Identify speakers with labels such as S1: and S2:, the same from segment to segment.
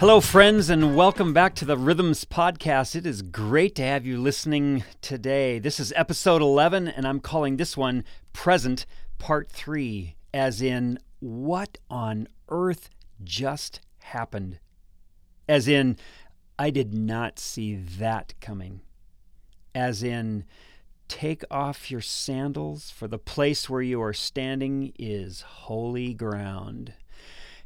S1: Hello, friends, and welcome back to the Rhythms Podcast. It is great to have you listening today. This is episode 11, and I'm calling this one Present Part 3, as in, what on earth just happened? As in, I did not see that coming. As in, take off your sandals, for the place where you are standing is holy ground.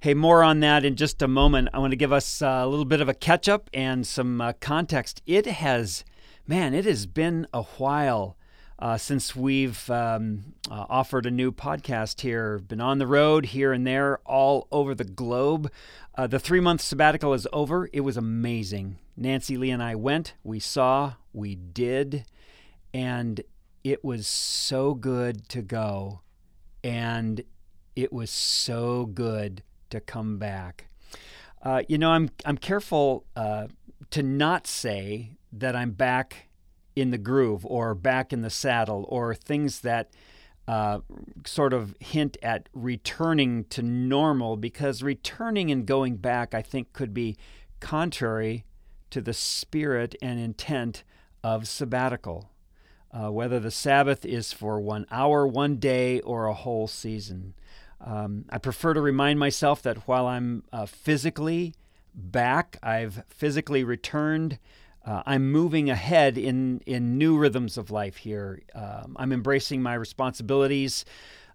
S1: Hey, more on that in just a moment. I want to give us a little bit of a catch up and some uh, context. It has, man, it has been a while uh, since we've um, uh, offered a new podcast here. Been on the road here and there, all over the globe. Uh, the three month sabbatical is over. It was amazing. Nancy Lee and I went, we saw, we did, and it was so good to go. And it was so good to come back. Uh, you know, I'm I'm careful uh, to not say that I'm back in the groove or back in the saddle or things that uh, sort of hint at returning to normal because returning and going back, I think, could be contrary to the spirit and intent of sabbatical. Uh, whether the Sabbath is for one hour, one day, or a whole season. Um, I prefer to remind myself that while I'm uh, physically back, I've physically returned. Uh, I'm moving ahead in, in new rhythms of life here. Um, I'm embracing my responsibilities,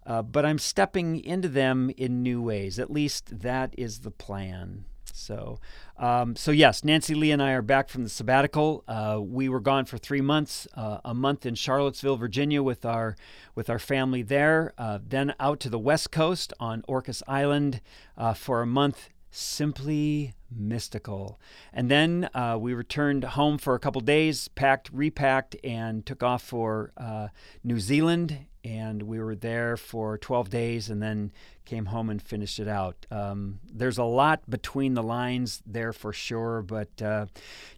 S1: uh, but I'm stepping into them in new ways. At least that is the plan. So, um, so yes, Nancy Lee and I are back from the sabbatical. Uh, we were gone for three months, uh, a month in Charlottesville, Virginia, with our with our family there. Uh, then out to the West Coast on Orcas Island uh, for a month. Simply mystical. And then uh, we returned home for a couple days, packed, repacked, and took off for uh, New Zealand and we were there for 12 days and then came home and finished it out. Um, there's a lot between the lines there for sure, but uh,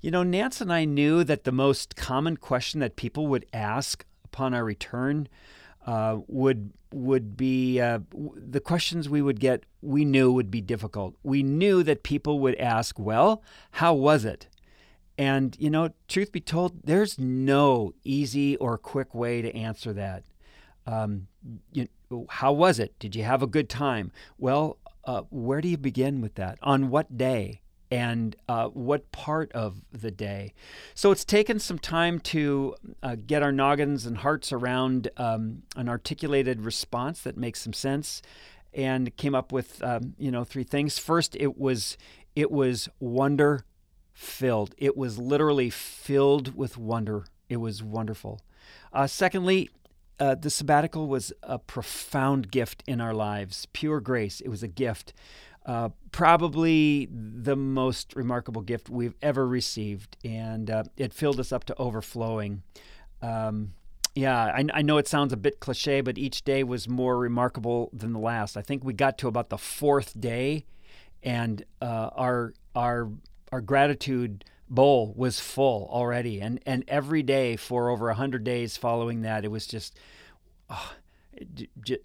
S1: you know, Nance and I knew that the most common question that people would ask upon our return uh, would would be uh, the questions we would get. We knew would be difficult. We knew that people would ask, "Well, how was it?" And you know, truth be told, there's no easy or quick way to answer that. Um, you, how was it? Did you have a good time? Well, uh, where do you begin with that? On what day? And uh, what part of the day? So it's taken some time to uh, get our noggins and hearts around um, an articulated response that makes some sense, and came up with um, you know three things. First, it was it was wonder filled. It was literally filled with wonder. It was wonderful. Uh, secondly, uh, the sabbatical was a profound gift in our lives, pure grace. It was a gift, uh, probably the most remarkable gift we've ever received, and uh, it filled us up to overflowing. Um, yeah, I, I, know it sounds a bit cliche, but each day was more remarkable than the last. I think we got to about the fourth day, and uh, our our our gratitude bowl was full already and and every day for over 100 days following that it was just oh,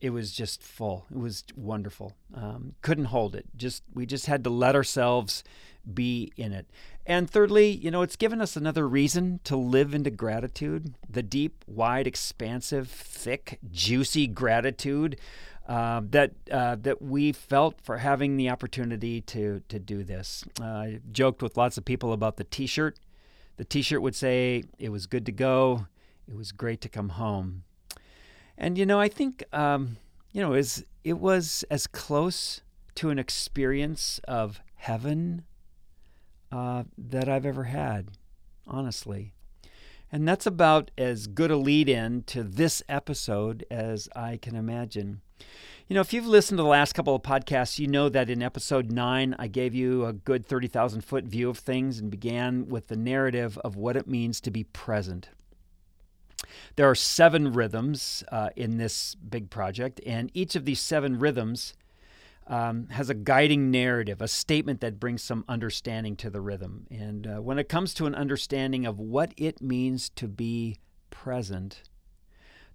S1: it, was just full it was wonderful um, couldn't hold it just we just had to let ourselves be in it and thirdly you know it's given us another reason to live into gratitude the deep wide expansive thick juicy gratitude uh, that uh, that we felt for having the opportunity to to do this. Uh, I joked with lots of people about the T-shirt. The T-shirt would say, "It was good to go. It was great to come home." And you know, I think um, you know, as it was as close to an experience of heaven uh, that I've ever had, honestly. And that's about as good a lead in to this episode as I can imagine. You know, if you've listened to the last couple of podcasts, you know that in episode nine, I gave you a good 30,000 foot view of things and began with the narrative of what it means to be present. There are seven rhythms uh, in this big project, and each of these seven rhythms um, has a guiding narrative, a statement that brings some understanding to the rhythm. And uh, when it comes to an understanding of what it means to be present,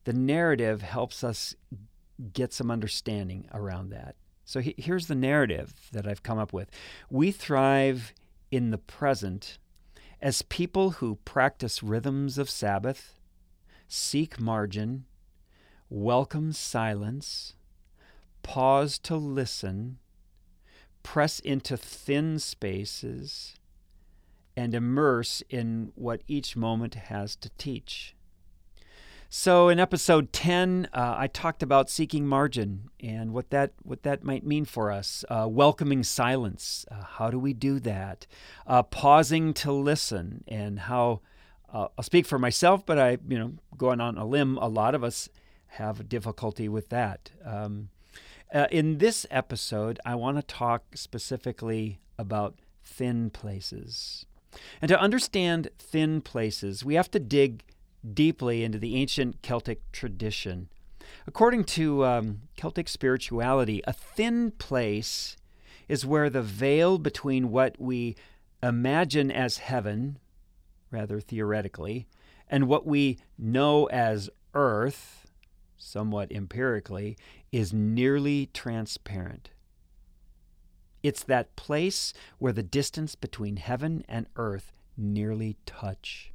S1: the narrative helps us get some understanding around that. So he, here's the narrative that I've come up with We thrive in the present as people who practice rhythms of Sabbath, seek margin, welcome silence, pause to listen, press into thin spaces, and immerse in what each moment has to teach. So in episode 10, uh, I talked about seeking margin and what that what that might mean for us. Uh, welcoming silence. Uh, how do we do that? Uh, pausing to listen and how. Uh, I'll speak for myself, but I, you know, going on a limb, a lot of us have difficulty with that. Um, uh, in this episode, I want to talk specifically about thin places. And to understand thin places, we have to dig deeply into the ancient Celtic tradition. According to um, Celtic spirituality, a thin place is where the veil between what we imagine as heaven, rather theoretically, and what we know as earth, somewhat empirically, is nearly transparent. It's that place where the distance between heaven and earth nearly touch.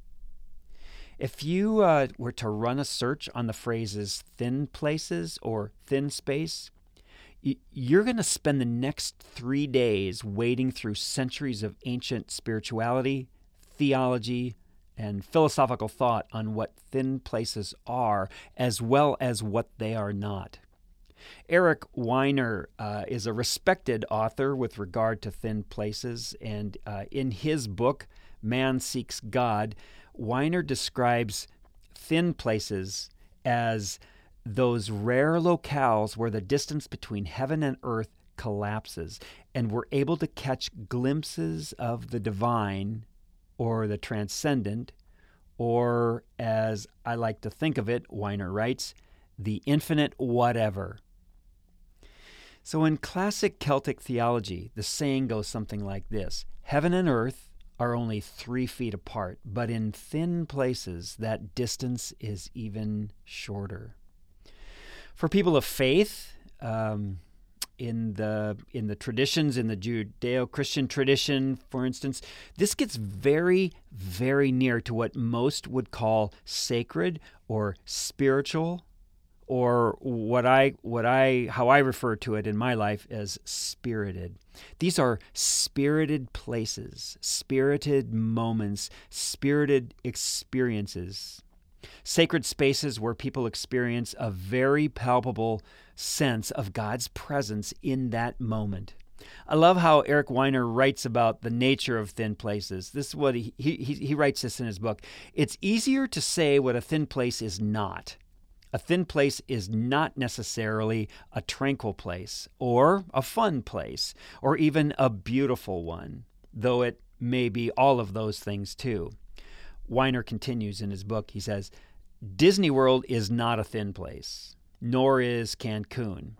S1: If you uh, were to run a search on the phrases thin places or thin space, you're going to spend the next three days wading through centuries of ancient spirituality, theology, and philosophical thought on what thin places are, as well as what they are not. Eric Weiner uh, is a respected author with regard to thin places, and uh, in his book, Man Seeks God, Weiner describes thin places as those rare locales where the distance between heaven and earth collapses, and we're able to catch glimpses of the divine or the transcendent, or as I like to think of it, Weiner writes, the infinite whatever. So in classic Celtic theology, the saying goes something like this Heaven and earth are only three feet apart, but in thin places, that distance is even shorter. For people of faith, um, in the in the traditions in the Judeo-Christian tradition for instance this gets very very near to what most would call sacred or spiritual or what I what I how I refer to it in my life as spirited. These are spirited places, spirited moments, spirited experiences. Sacred spaces where people experience a very palpable sense of God's presence in that moment. I love how Eric Weiner writes about the nature of thin places. This is what he, he, he writes this in his book. It's easier to say what a thin place is not a thin place is not necessarily a tranquil place, or a fun place, or even a beautiful one, though it may be all of those things too. Weiner continues in his book, he says, Disney World is not a thin place, nor is Cancun.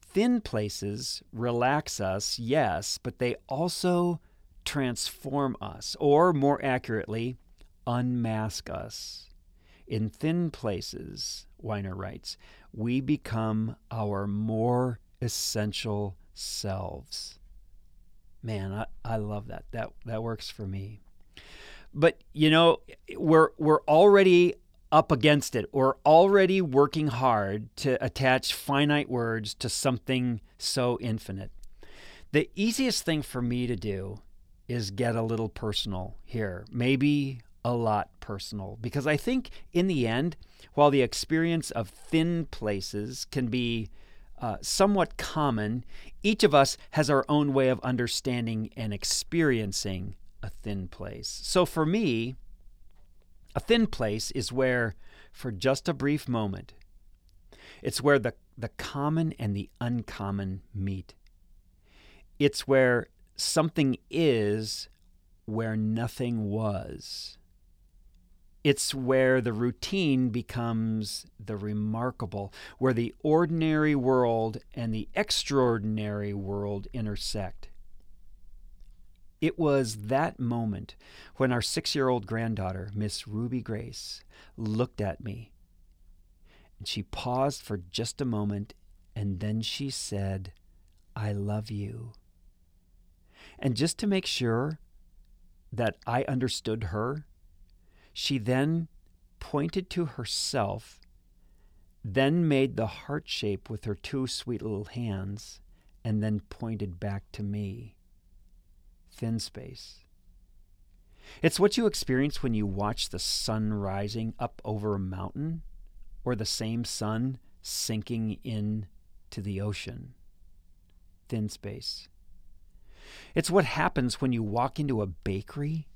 S1: Thin places relax us, yes, but they also transform us, or more accurately, unmask us. In thin places, Weiner writes, we become our more essential selves. Man, I, I love that. That that works for me. But you know, we're we're already up against it. We're already working hard to attach finite words to something so infinite. The easiest thing for me to do is get a little personal here. Maybe a lot personal because I think in the end, while the experience of thin places can be uh, somewhat common, each of us has our own way of understanding and experiencing a thin place. So for me, a thin place is where, for just a brief moment, it's where the, the common and the uncommon meet. It's where something is where nothing was. It's where the routine becomes the remarkable, where the ordinary world and the extraordinary world intersect. It was that moment when our six year old granddaughter, Miss Ruby Grace, looked at me. And she paused for just a moment and then she said, I love you. And just to make sure that I understood her, she then pointed to herself, then made the heart shape with her two sweet little hands, and then pointed back to me. Thin space. It's what you experience when you watch the sun rising up over a mountain or the same sun sinking in to the ocean. Thin space. It's what happens when you walk into a bakery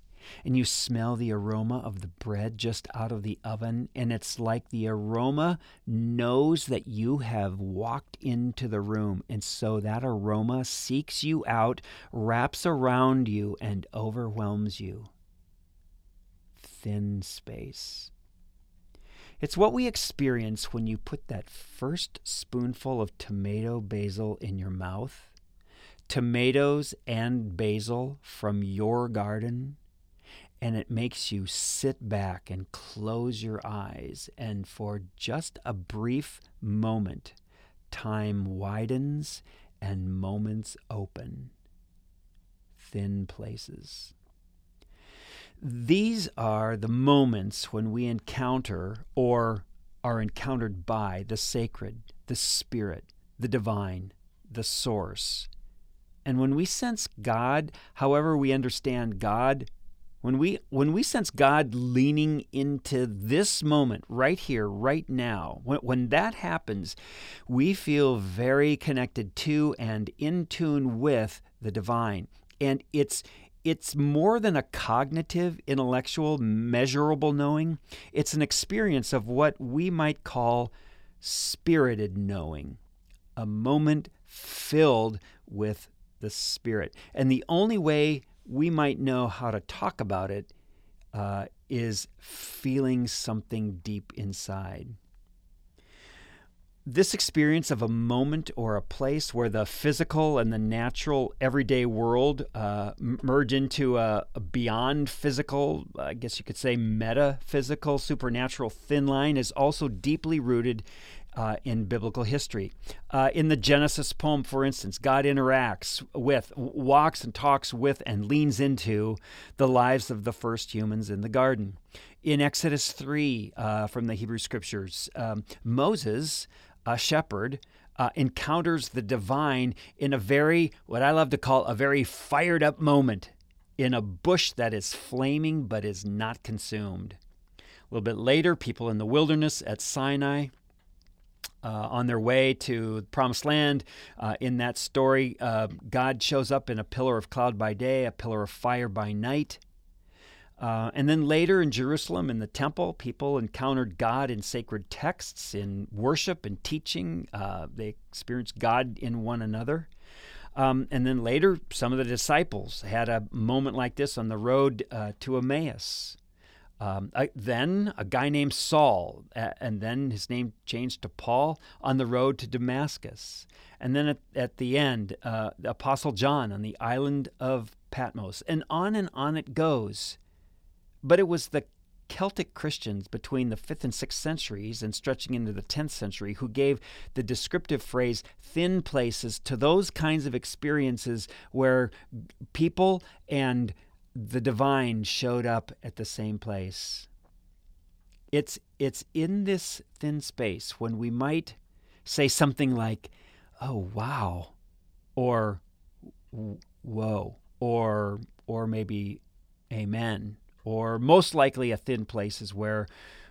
S1: and you smell the aroma of the bread just out of the oven, and it's like the aroma knows that you have walked into the room, and so that aroma seeks you out, wraps around you, and overwhelms you. Thin space. It's what we experience when you put that first spoonful of tomato basil in your mouth. Tomatoes and basil from your garden. And it makes you sit back and close your eyes. And for just a brief moment, time widens and moments open. Thin places. These are the moments when we encounter or are encountered by the sacred, the spirit, the divine, the source. And when we sense God, however we understand God, when we when we sense God leaning into this moment right here, right now, when, when that happens, we feel very connected to and in tune with the divine. And it's it's more than a cognitive, intellectual, measurable knowing. It's an experience of what we might call spirited knowing, a moment filled with the Spirit. And the only way we might know how to talk about it uh, is feeling something deep inside. This experience of a moment or a place where the physical and the natural everyday world uh, merge into a, a, beyond physical, I guess you could say metaphysical, supernatural thin line is also deeply rooted uh, in biblical history. Uh, in the Genesis poem, for instance, God interacts with, walks and talks with, and leans into the lives of the first humans in the garden. In Exodus 3 uh, from the Hebrew Scriptures, um, Moses a shepherd, uh, encounters the divine in a very, what I love to call a very fired up moment in a bush that is flaming but is not consumed. A little bit later, people in the wilderness at Sinai. Uh, on their way to the promised land. Uh, in that story, uh, God shows up in a pillar of cloud by day, a pillar of fire by night. Uh, and then later in Jerusalem, in the temple, people encountered God in sacred texts, in worship and teaching. Uh, they experienced God in one another. Um, and then later, some of the disciples had a moment like this on the road uh, to Emmaus. Um, I, then a guy named Saul, and then his name changed to Paul on the road to Damascus. And then at, at the end, uh, the Apostle John on the island of Patmos. And on and on it goes. But it was the Celtic Christians between the 5th and 6th centuries and stretching into the 10th century who gave the descriptive phrase thin places to those kinds of experiences where people and the divine showed up at the same place. It's, it's in this thin space when we might say something like, oh, wow, or whoa, or, or maybe amen or most likely a thin place is where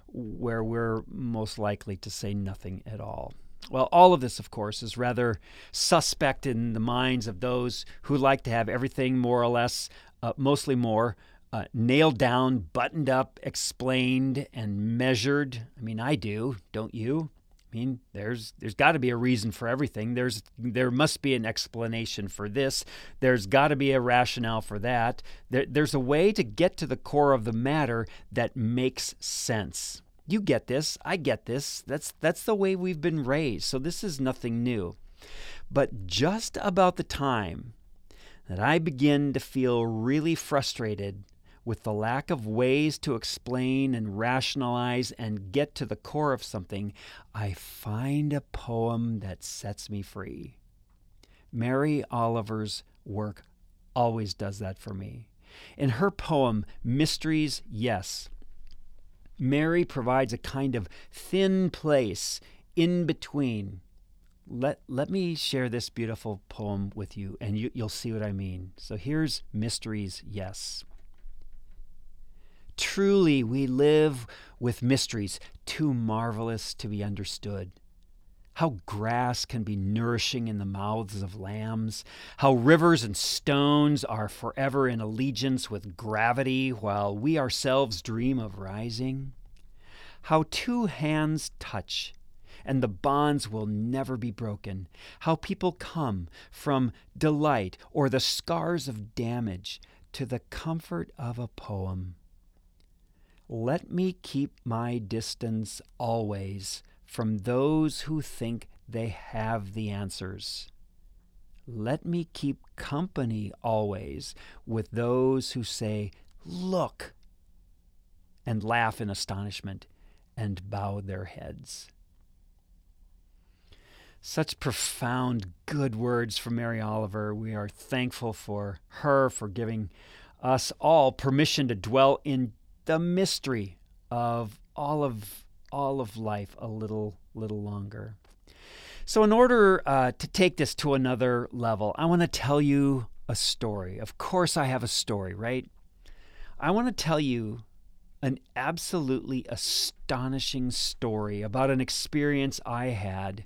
S1: where we're most likely to say nothing at all. Well, all of this, of course, is rather suspect in the minds of those who like to have everything more or less, uh, mostly more, uh, nailed down, buttoned up, explained, and measured. I mean, I do, don't you? I mean, there's there's got to be a reason for everything. There's there must be an explanation for this. There's got to be a rationale for that. There, there's a way to get to the core of the matter that makes sense. You get this. I get this. That's that's the way we've been raised. So this is nothing new. But just about the time that I begin to feel really frustrated with the lack of ways to explain and rationalize and get to the core of something, I find a poem that sets me free. Mary Oliver's work always does that for me. In her poem, Mysteries, Yes, Mary provides a kind of thin place in between. Let, let me share this beautiful poem with you, and you, you'll see what I mean. So here's Mysteries, Yes. Truly, we live with mysteries too marvelous to be understood. How grass can be nourishing in the mouths of lambs, how rivers and stones are forever in allegiance with gravity while we ourselves dream of rising, how two hands touch and the bonds will never be broken, how people come from delight or the scars of damage to the comfort of a poem. Let me keep my distance always from those who think they have the answers. Let me keep company always with those who say, Look, and laugh in astonishment and bow their heads. Such profound, good words from Mary Oliver. We are thankful for her for giving us all permission to dwell in the mystery of all of all of life a little little longer. So, in order uh, to take this to another level, I want to tell you a story. Of course, I have a story, right? I want to tell you an absolutely astonishing story about an experience I had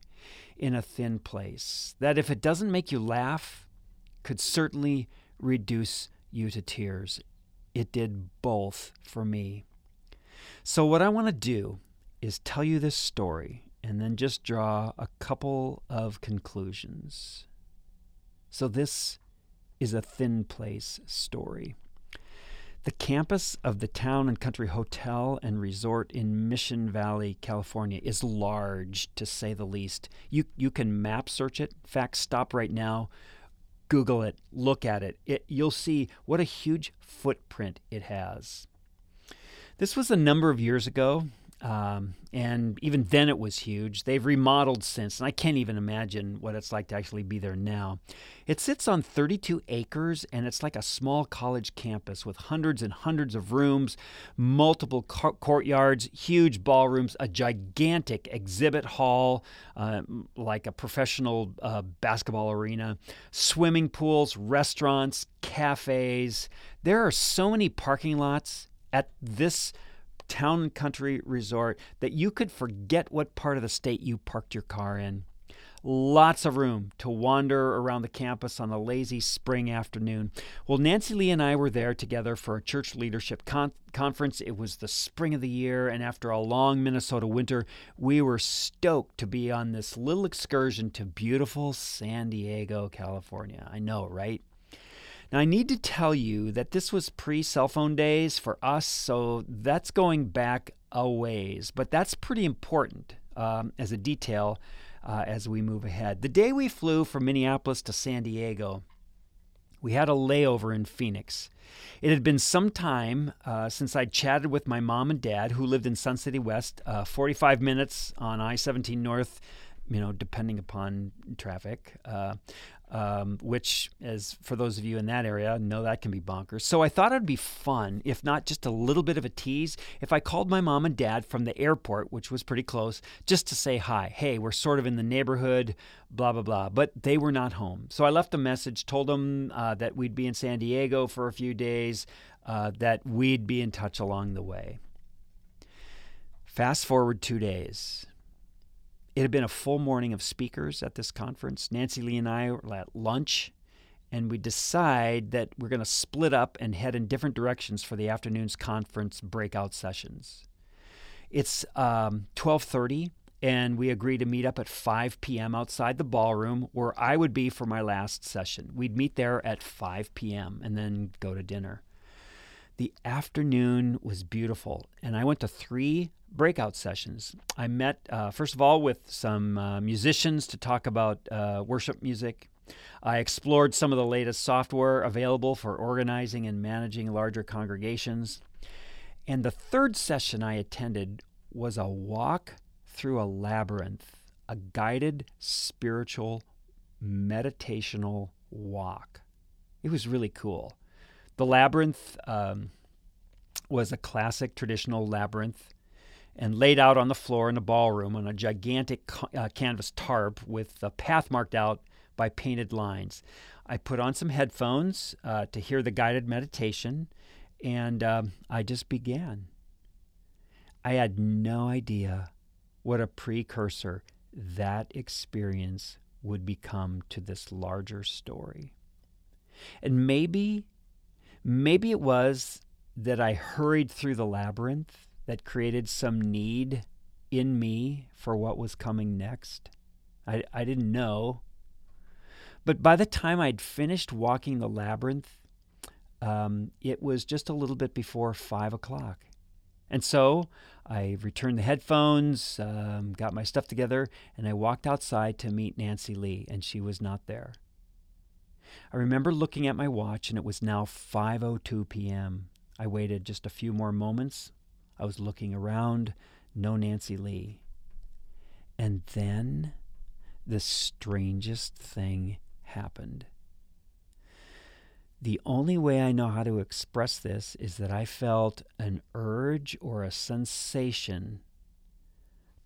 S1: in a thin place that, if it doesn't make you laugh, could certainly reduce you to tears. It did both for me. So, what I want to do is tell you this story and then just draw a couple of conclusions. So, this is a thin place story. The campus of the Town and Country Hotel and Resort in Mission Valley, California, is large to say the least. You, you can map search it. In fact, stop right now, Google it, look at it. it. You'll see what a huge footprint it has. This was a number of years ago. Um, and even then it was huge. They've remodeled since, and I can't even imagine what it's like to actually be there now. It sits on 32 acres, and it's like a small college campus with hundreds and hundreds of rooms, multiple courtyards, huge ballrooms, a gigantic exhibit hall, uh, like a professional uh, basketball arena, swimming pools, restaurants, cafes. There are so many parking lots at this town and country resort that you could forget what part of the state you parked your car in. Lots of room to wander around the campus on a lazy spring afternoon. Well, Nancy Lee and I were there together for a church leadership con- conference. It was the spring of the year, and after a long Minnesota winter, we were stoked to be on this little excursion to beautiful San Diego, California. I know, right? Now, I need to tell you that this was pre cell phone days for us, so that's going back a ways, but that's pretty important um, as a detail uh, as we move ahead. The day we flew from Minneapolis to San Diego, we had a layover in Phoenix. It had been some time uh, since I'd chatted with my mom and dad, who lived in Sun City West, uh, 45 minutes on I 17 North you know, depending upon traffic. Uh, um, which, as for those of you in that area, know that can be bonkers. So I thought it'd be fun, if not just a little bit of a tease, if I called my mom and dad from the airport, which was pretty close, just to say hi. Hey, we're sort of in the neighborhood, blah, blah, blah. But they were not home. So I left a message, told them uh, that we'd be in San Diego for a few days, uh, that we'd be in touch along the way. Fast forward two days. It had been a full morning of speakers at this conference. Nancy Lee and I were at lunch, and we decide that we're going to split up and head in different directions for the afternoon's conference breakout sessions. It's um, 12:30, and we agree to meet up at 5 p.m. outside the ballroom where I would be for my last session. We'd meet there at 5 p.m. and then go to dinner. The afternoon was beautiful, and I went to three breakout sessions. I met, uh, first of all, with some uh, musicians to talk about uh, worship music. I explored some of the latest software available for organizing and managing larger congregations. And the third session I attended was a walk through a labyrinth, a guided spiritual meditational walk. It was really cool. The labyrinth um, was a classic traditional labyrinth and laid out on the floor in the ballroom on a gigantic uh, canvas tarp with a path marked out by painted lines. I put on some headphones uh, to hear the guided meditation, and um, I just began. I had no idea what a precursor that experience would become to this larger story. And maybe, maybe it was that I hurried through the labyrinth that created some need in me for what was coming next. I, I didn't know. But by the time I'd finished walking the labyrinth, um, it was just a little bit before five o'clock. And so I returned the headphones, um, got my stuff together, and I walked outside to meet Nancy Lee, and she was not there. I remember looking at my watch, and it was now 5:02 p.m. I waited just a few more moments. I was looking around, no Nancy Lee. And then the strangest thing happened. The only way I know how to express this is that I felt an urge or a sensation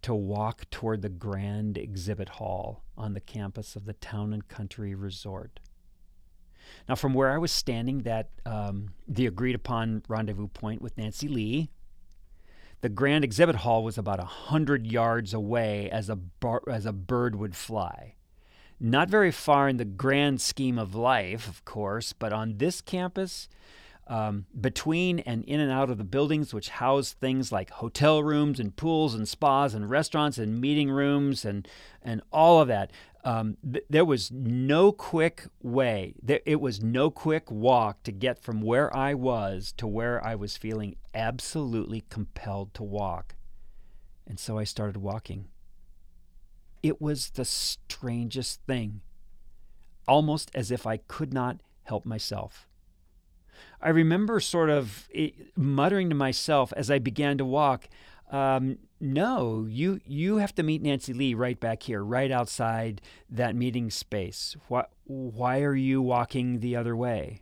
S1: to walk toward the grand exhibit hall on the campus of the Town and Country Resort. Now, from where I was standing, that um, the agreed upon rendezvous point with Nancy Lee, the grand exhibit hall was about a hundred yards away as a bar- as a bird would fly. Not very far in the grand scheme of life, of course, but on this campus, um, between and in and out of the buildings, which house things like hotel rooms and pools and spas and restaurants and meeting rooms and and all of that, um, th- there was no quick way. There, it was no quick walk to get from where I was to where I was feeling absolutely compelled to walk. And so I started walking. It was the strangest thing, almost as if I could not help myself. I remember sort of eh, muttering to myself as I began to walk, um, no, you you have to meet Nancy Lee right back here, right outside that meeting space. Why why are you walking the other way?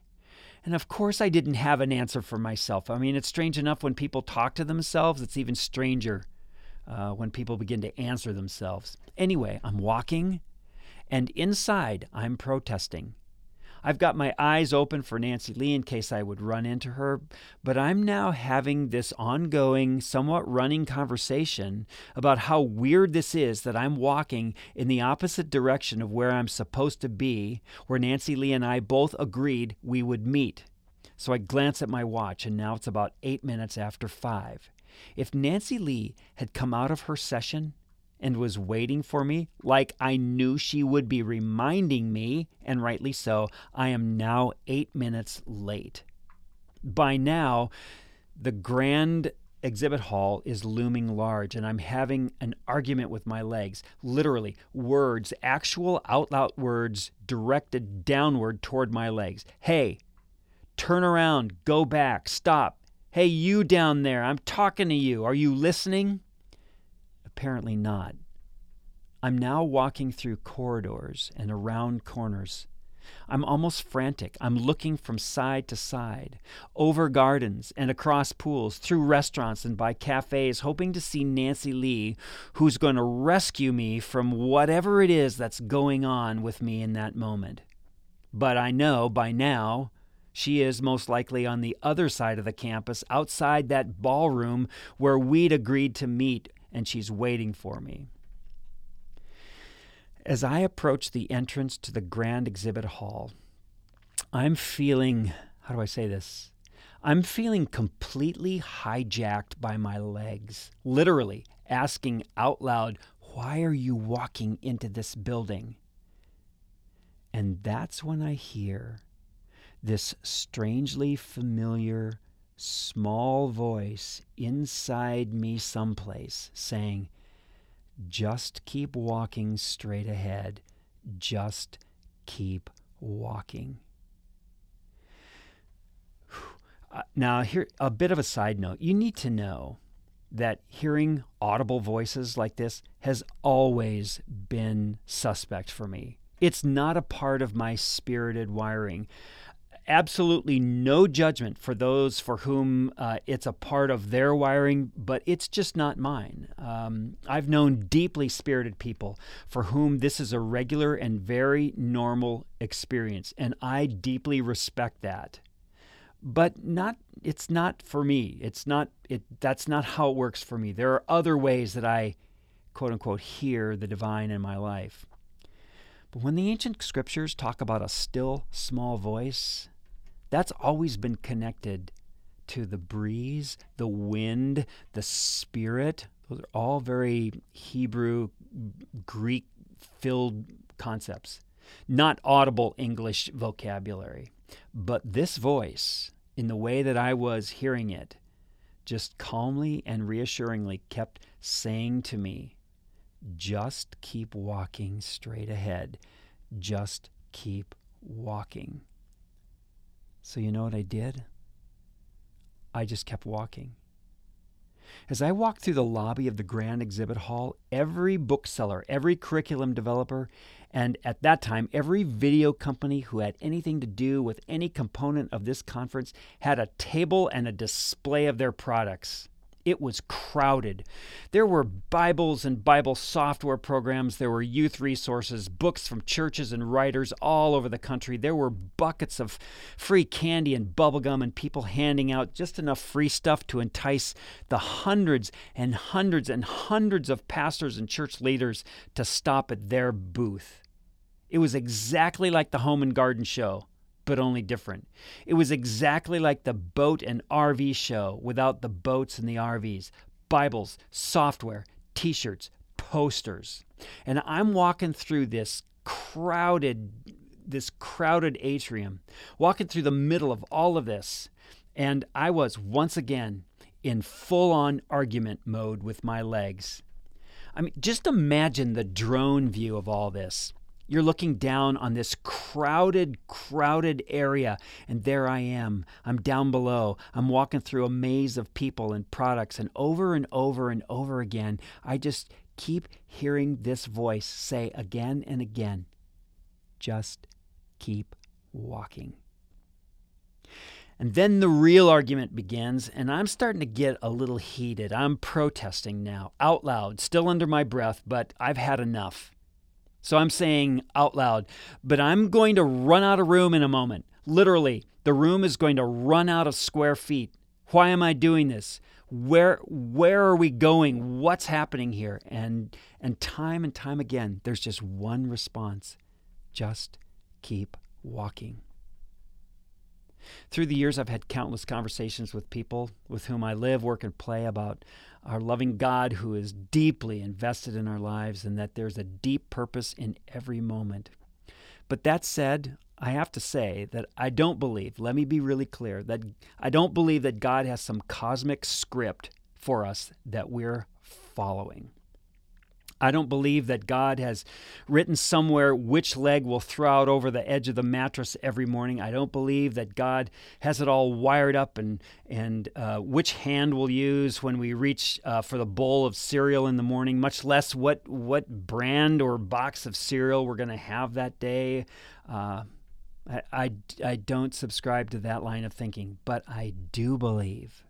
S1: And of course, I didn't have an answer for myself. I mean, it's strange enough when people talk to themselves. It's even stranger uh, when people begin to answer themselves. Anyway, I'm walking, and inside I'm protesting. I've got my eyes open for Nancy Lee in case I would run into her, but I'm now having this ongoing, somewhat running conversation about how weird this is that I'm walking in the opposite direction of where I'm supposed to be, where Nancy Lee and I both agreed we would meet. So I glance at my watch, and now it's about eight minutes after five. If Nancy Lee had come out of her session and was waiting for me, like I knew she would be reminding me, and rightly so, I am now eight minutes late. By now, the grand exhibit hall is looming large, and I'm having an argument with my legs. Literally, words, actual out loud words directed downward toward my legs. Hey, turn around, go back, stop. Hey, you down there, I'm talking to you. Are you listening? Apparently not. I'm now walking through corridors and around corners. I'm almost frantic. I'm looking from side to side, over gardens and across pools, through restaurants and by cafes, hoping to see Nancy Lee, who's going to rescue me from whatever it is that's going on with me in that moment. But I know by now she is most likely on the other side of the campus, outside that ballroom where we'd agreed to meet and she's waiting for me. As I approach the entrance to the grand exhibit hall, I'm feeling, how do I say this? I'm feeling completely hijacked by my legs, literally asking out loud, Why are you walking into this building? And that's when I hear this strangely familiar small voice inside me someplace saying, just keep walking straight ahead. Just keep walking. Uh, now, here a bit of a side note. You need to know that hearing audible voices like this has always been suspect for me. It's not a part of my spirited wiring absolutely no judgment for those for whom uh, it's a part of their wiring, but it's just not mine. Um, I've known deeply spirited people for whom this is a regular and very normal experience, and I deeply respect that. But not it's not for me. It's not it that's not how it works for me. There are other ways that I quote unquote hear the divine in my life. But when the ancient scriptures talk about a still small voice, that's always been connected to the breeze, the wind, the spirit. Those are all very Hebrew, Greek filled concepts, not audible English vocabulary. But this voice, in the way that I was hearing it, just calmly and reassuringly kept saying to me, just keep walking straight ahead. Just keep walking. So, you know what I did? I just kept walking. As I walked through the lobby of the Grand Exhibit Hall, every bookseller, every curriculum developer, and at that time, every video company who had anything to do with any component of this conference had a table and a display of their products. It was crowded. There were Bibles and Bible software programs. There were youth resources, books from churches and writers all over the country. There were buckets of free candy and bubblegum, and people handing out just enough free stuff to entice the hundreds and hundreds and hundreds of pastors and church leaders to stop at their booth. It was exactly like the Home and Garden Show but only different. It was exactly like the boat and RV show without the boats and the RVs. Bibles, software, t shirts, posters. And I'm walking through this crowded this crowded atrium, walking through the middle of all of this, and I was once again in full on argument mode with my legs. I mean, just imagine the drone view of all this. You're looking down on this crowded, crowded area, and there I am. I'm down below. I'm walking through a maze of people and products, and over and over and over again, I just keep hearing this voice say again and again just keep walking. And then the real argument begins, and I'm starting to get a little heated. I'm protesting now, out loud, still under my breath, but I've had enough. So I'm saying out loud, but I'm going to run out of room in a moment. Literally, the room is going to run out of square feet. Why am I doing this? Where where are we going? What's happening here? And and time and time again, there's just one response. Just keep walking. Through the years, I've had countless conversations with people with whom I live, work, and play about our loving God who is deeply invested in our lives and that there's a deep purpose in every moment. But that said, I have to say that I don't believe, let me be really clear, that I don't believe that God has some cosmic script for us that we're following. I don't believe that God has written somewhere which leg will throw out over the edge of the mattress every morning. I don't believe that God has it all wired up and and uh, which hand we'll use when we reach uh, for the bowl of cereal in the morning. Much less what what brand or box of cereal we're going to have that day. Uh, I, I, I don't subscribe to that line of thinking, but I do believe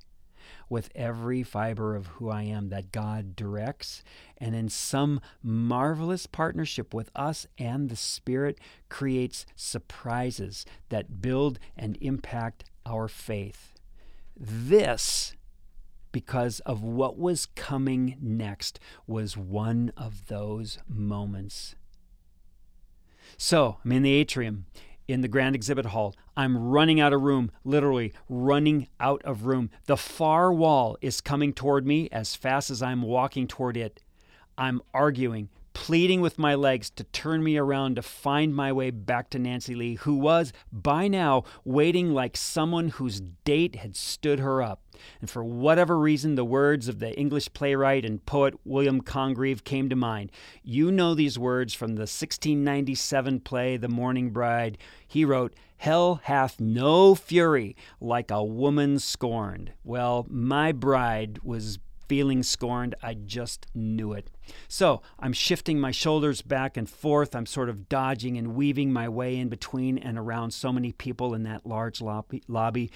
S1: with every fiber of who I am that God directs, and in some marvelous partnership with us and the Spirit creates surprises that build and impact our faith. This because of what was coming next was one of those moments. So I'm in the atrium in the Grand Exhibit Hall. I'm running out of room, literally running out of room. The far wall is coming toward me as fast as I'm walking toward it. I'm arguing, pleading with my legs to turn me around to find my way back to Nancy Lee, who was, by now, waiting like someone whose date had stood her up. And for whatever reason, the words of the English playwright and poet William Congreve came to mind. You know these words from the 1697 play, The Mourning Bride. He wrote, Hell hath no fury like a woman scorned. Well, my bride was feeling scorned. I just knew it. So I'm shifting my shoulders back and forth. I'm sort of dodging and weaving my way in between and around so many people in that large lobby. lobby.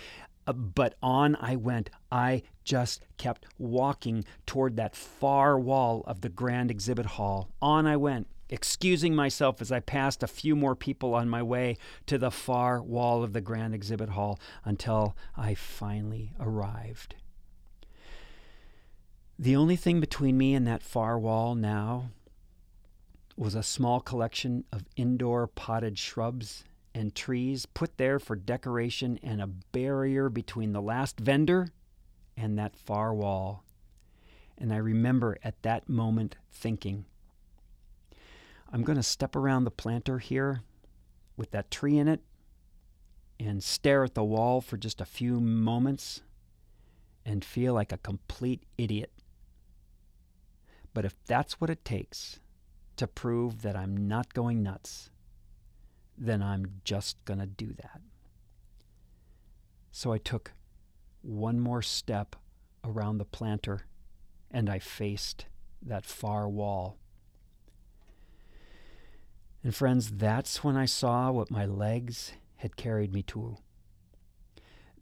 S1: Uh, but on I went. I just kept walking toward that far wall of the grand exhibit hall. On I went, excusing myself as I passed a few more people on my way to the far wall of the grand exhibit hall until I finally arrived. The only thing between me and that far wall now was a small collection of indoor potted shrubs and trees put there for decoration and a barrier between the last vendor and that far wall. And I remember at that moment thinking, I'm going to step around the planter here with that tree in it and stare at the wall for just a few moments and feel like a complete idiot. But if that's what it takes to prove that I'm not going nuts, then I'm just going to do that. So I took one more step around the planter and I faced that far wall. And friends, that's when I saw what my legs had carried me to.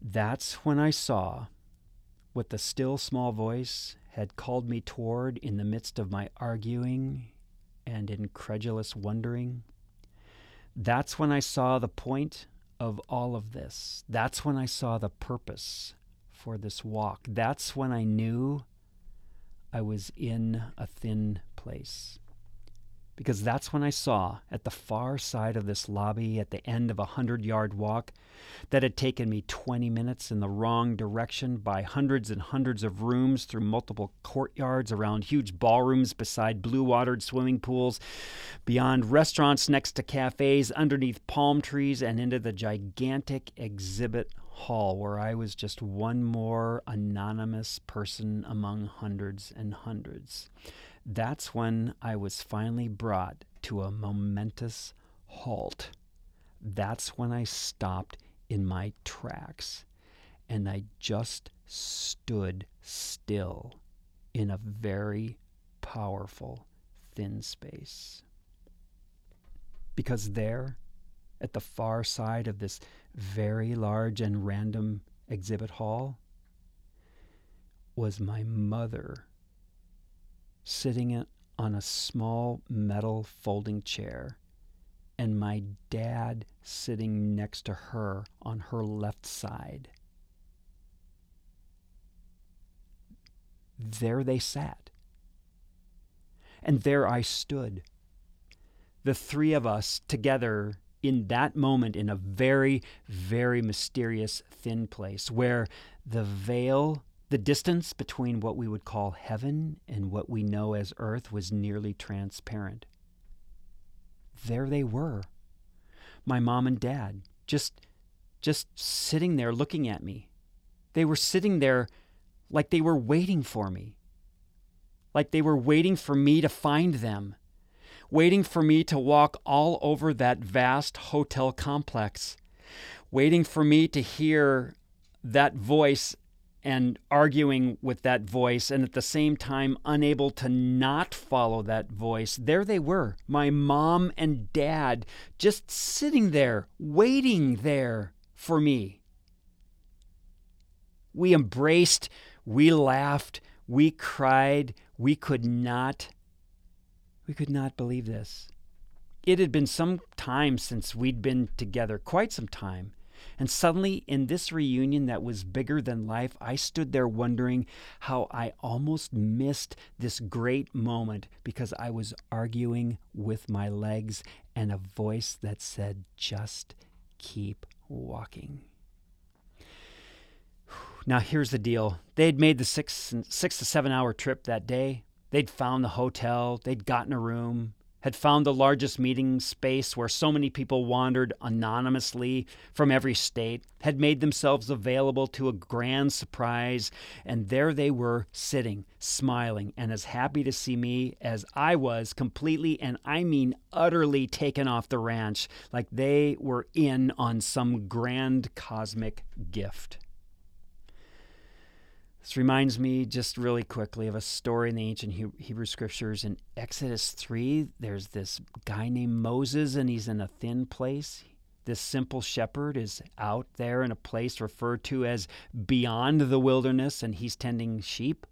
S1: That's when I saw what the still small voice had called me toward in the midst of my arguing and incredulous wondering. That's when I saw the point of all of this. That's when I saw the purpose for this walk. That's when I knew I was in a thin place because that's when I saw at the far side of this lobby at the end of a hundred yard walk that had taken me 20 minutes in the wrong direction by hundreds and hundreds of rooms through multiple courtyards around huge ballrooms beside blue watered swimming pools, beyond restaurants next to cafes, underneath palm trees, and into the gigantic exhibit hall where I was just one more anonymous person among hundreds and hundreds. That's when I was finally brought to a momentous halt. That's when I stopped in my tracks and I just stood still in a very powerful thin space. Because there, at the far side of this very large and random exhibit hall, was my mother sitting on a small metal folding chair, and my dad sitting next to her on her left side. There they sat. And there I stood. The three of us together in that moment in a very, very mysterious, thin place where the veil the distance between what we would call heaven and what we know as earth was nearly transparent. There they were, my mom and dad, just just sitting there looking at me. They were sitting there like they were waiting for me. Like they were waiting for me to find them, waiting for me to walk all over that vast hotel complex, waiting for me to hear that voice and arguing with that voice, and at the same time unable to not follow that voice. There they were, my mom and dad, just sitting there, waiting there for me. We embraced, we laughed, we cried, we could not, we could not believe this. It had been some time since we'd been together, quite some time. And suddenly, in this reunion that was bigger than life, I stood there wondering how I almost missed this great moment because I was arguing with my legs and a voice that said, just keep walking. Now, here's the deal. They'd made the six, six to seven hour trip that day. They'd found the hotel, they'd gotten a room, had found the largest meeting space where so many people wandered anonymously from every state, had made themselves available to a grand surprise, and there they were sitting, smiling, and as happy to see me as I was, completely and I mean utterly taken off the ranch, like they were in on some grand cosmic gift. This reminds me just really quickly of a story in the ancient Hebrew scriptures. In Exodus 3, there's this guy named Moses, and he's in a thin place. This simple shepherd is out there in a place referred to as beyond the wilderness, and he's tending sheep.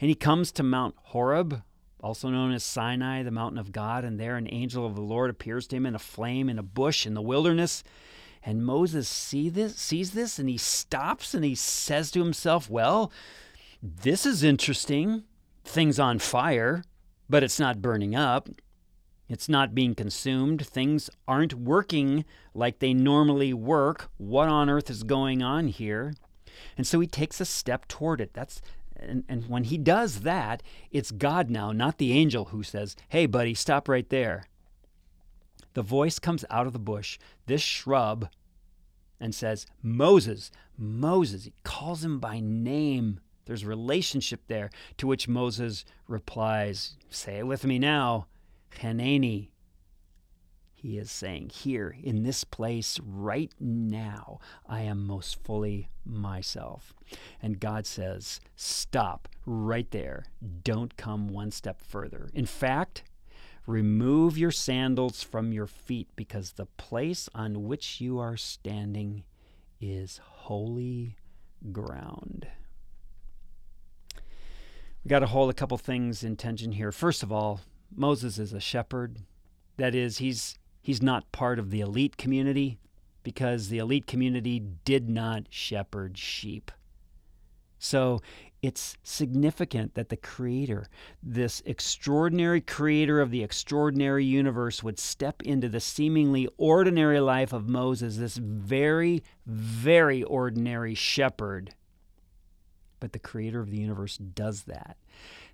S1: And he comes to Mount Horeb, also known as Sinai, the mountain of God, and there an angel of the Lord appears to him in a flame in a bush in the wilderness. And Moses see this, sees this and he stops and he says to himself, Well, this is interesting. Things on fire, but it's not burning up. It's not being consumed. Things aren't working like they normally work. What on earth is going on here? And so he takes a step toward it. That's and, and when he does that, it's God now, not the angel who says, Hey, buddy, stop right there. The voice comes out of the bush, this shrub, and says, Moses, Moses. He calls him by name. There's relationship there, to which Moses replies, Say it with me now. He is saying, Here, in this place, right now, I am most fully myself. And God says, Stop right there. Don't come one step further. In fact, Remove your sandals from your feet, because the place on which you are standing is holy ground. We got to hold a couple things in tension here. First of all, Moses is a shepherd. That is, he's he's not part of the elite community because the elite community did not shepherd sheep. So it's significant that the creator, this extraordinary creator of the extraordinary universe, would step into the seemingly ordinary life of Moses, this very, very ordinary shepherd. But the creator of the universe does that.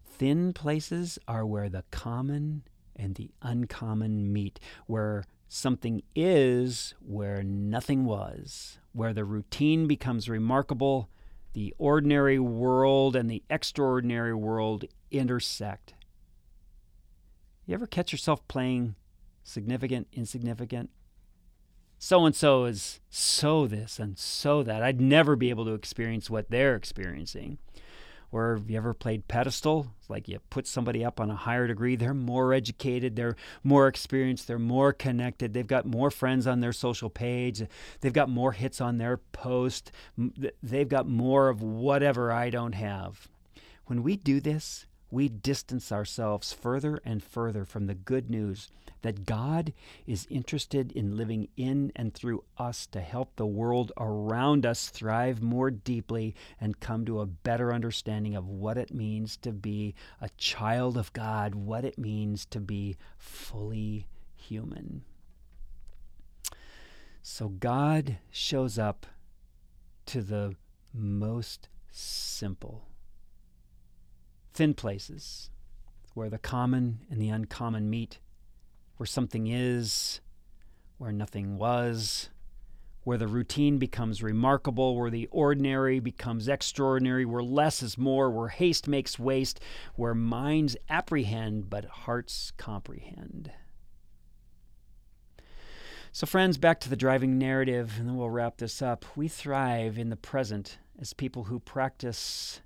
S1: Thin places are where the common and the uncommon meet, where something is where nothing was, where the routine becomes remarkable the ordinary world and the extraordinary world intersect. You ever catch yourself playing significant, insignificant? So and so is so this and so that. I'd never be able to experience what they're experiencing. Or have you ever played pedestal? It's like you put somebody up on a higher degree. They're more educated, they're more experienced, they're more connected, they've got more friends on their social page, they've got more hits on their post, they've got more of whatever I don't have. When we do this, we distance ourselves further and further from the good news that God is interested in living in and through us to help the world around us thrive more deeply and come to a better understanding of what it means to be a child of God, what it means to be fully human. So God shows up to the most simple, thin places where the common and the uncommon meet where something is, where nothing was, where the routine becomes remarkable, where the ordinary becomes extraordinary, where less is more, where haste makes waste, where minds apprehend but hearts comprehend. So, friends, back to the driving narrative, and then we'll wrap this up. We thrive in the present as people who practice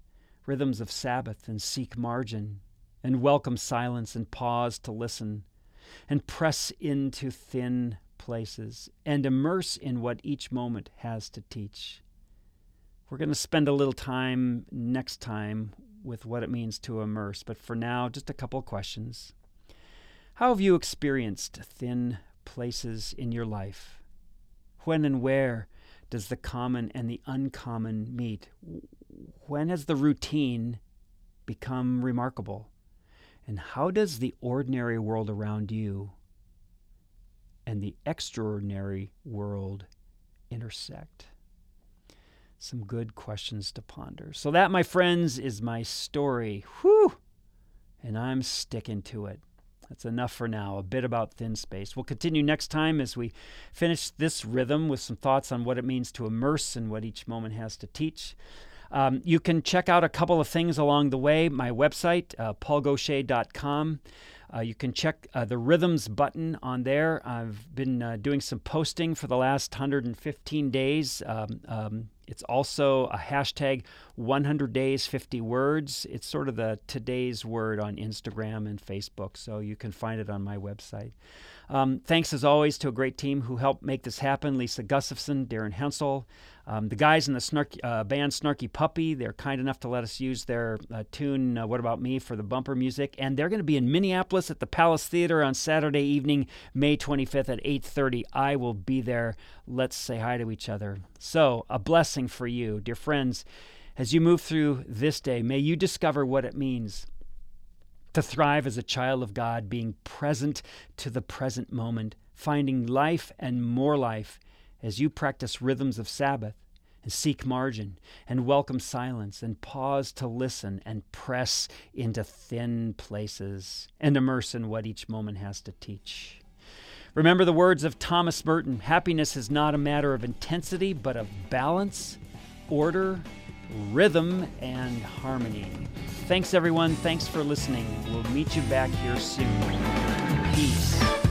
S1: rhythms of Sabbath and seek margin and welcome silence and pause to listen and press into thin places and immerse in what each moment has to teach. We're going to spend a little time next time with what it means to immerse, but for now, just a couple questions. How have you experienced thin places in your life? When and where does the common and the uncommon meet? When has the routine become remarkable? And how does the ordinary world around you and the extraordinary world intersect? Some good questions to ponder. So, that, my friends, is my story. Whew! And I'm sticking to it. That's enough for now. A bit about thin space. We'll continue next time as we finish this rhythm with some thoughts on what it means to immerse and what each moment has to teach. Um, you can check out a couple of things along the way. My website, uh, paulgaucher.com. Uh, you can check uh, the rhythms button on there. I've been uh, doing some posting for the last 115 days um, um, It's also a hashtag 100 days, 50 words. It's sort of the today's word on Instagram and Facebook, so you can find it on my website. Um, thanks as always to a great team who helped make this happen Lisa Gustafson, Darren Hensel, um, the guys in the snarky, uh, band Snarky Puppy, they're kind enough to let us use their uh, tune, uh, What About Me, for the bumper music. And they're going to be in Minneapolis at the Palace Theater on Saturday evening, May 25th at 8.30. I will be there. Let's say hi to each other. So, a blessing for you, dear friends. As you move through this day, may you discover what it means to thrive as a child of God, being present to the present moment, finding life and more life as you practice rhythms of Sabbath and seek margin and welcome silence and pause to listen and press into thin places and immerse in what each moment has to teach. Remember the words of Thomas Merton happiness is not a matter of intensity, but of balance, order, rhythm, and harmony. Thanks, everyone. Thanks for listening. We'll meet you back here soon. Peace.